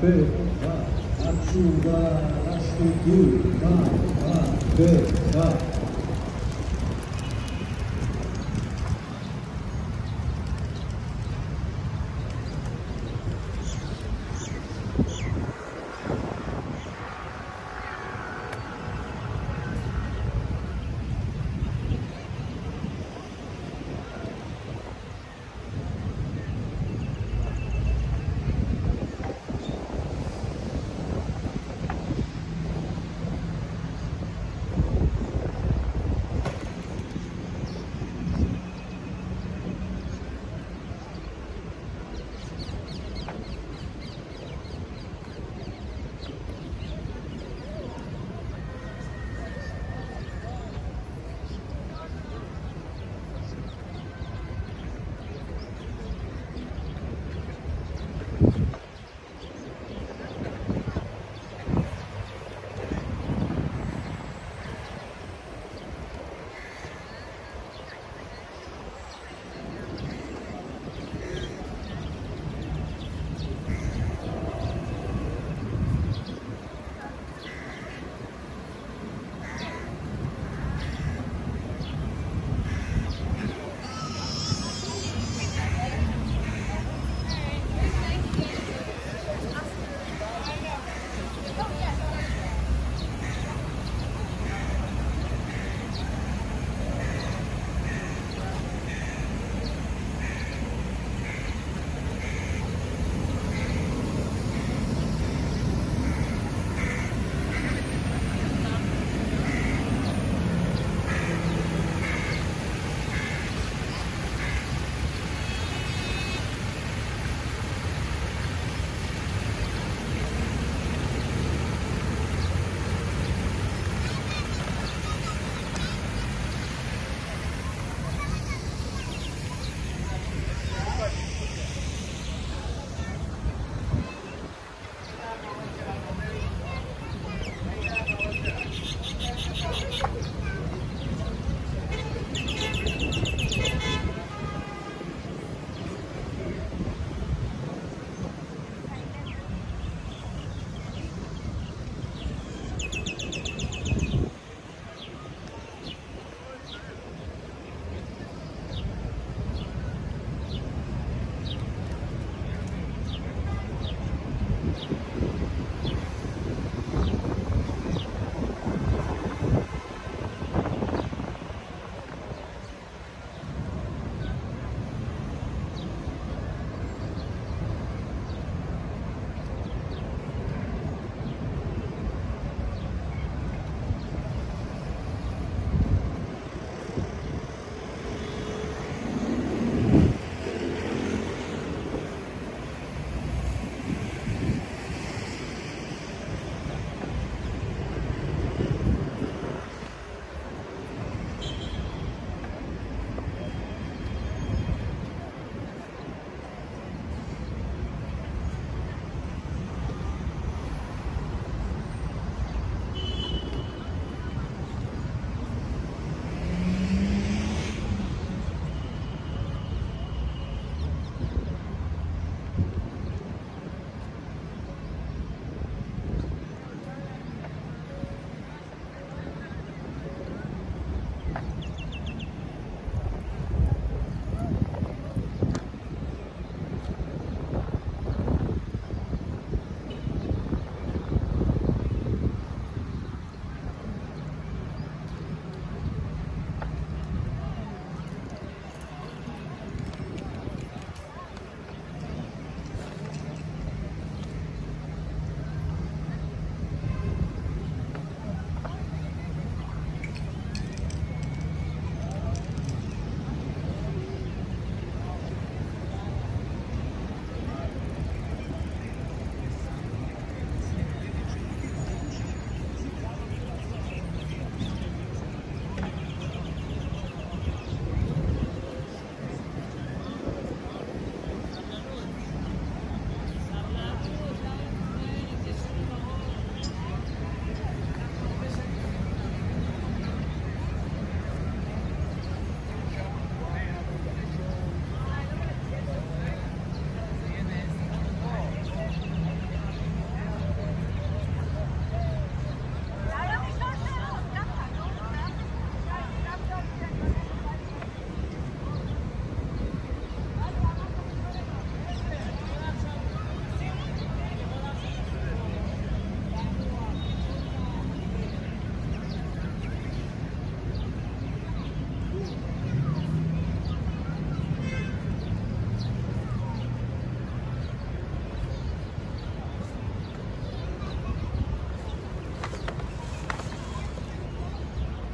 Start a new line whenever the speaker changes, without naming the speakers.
Beba, Achuba, Ashtuku, Ba, Ba, Beba,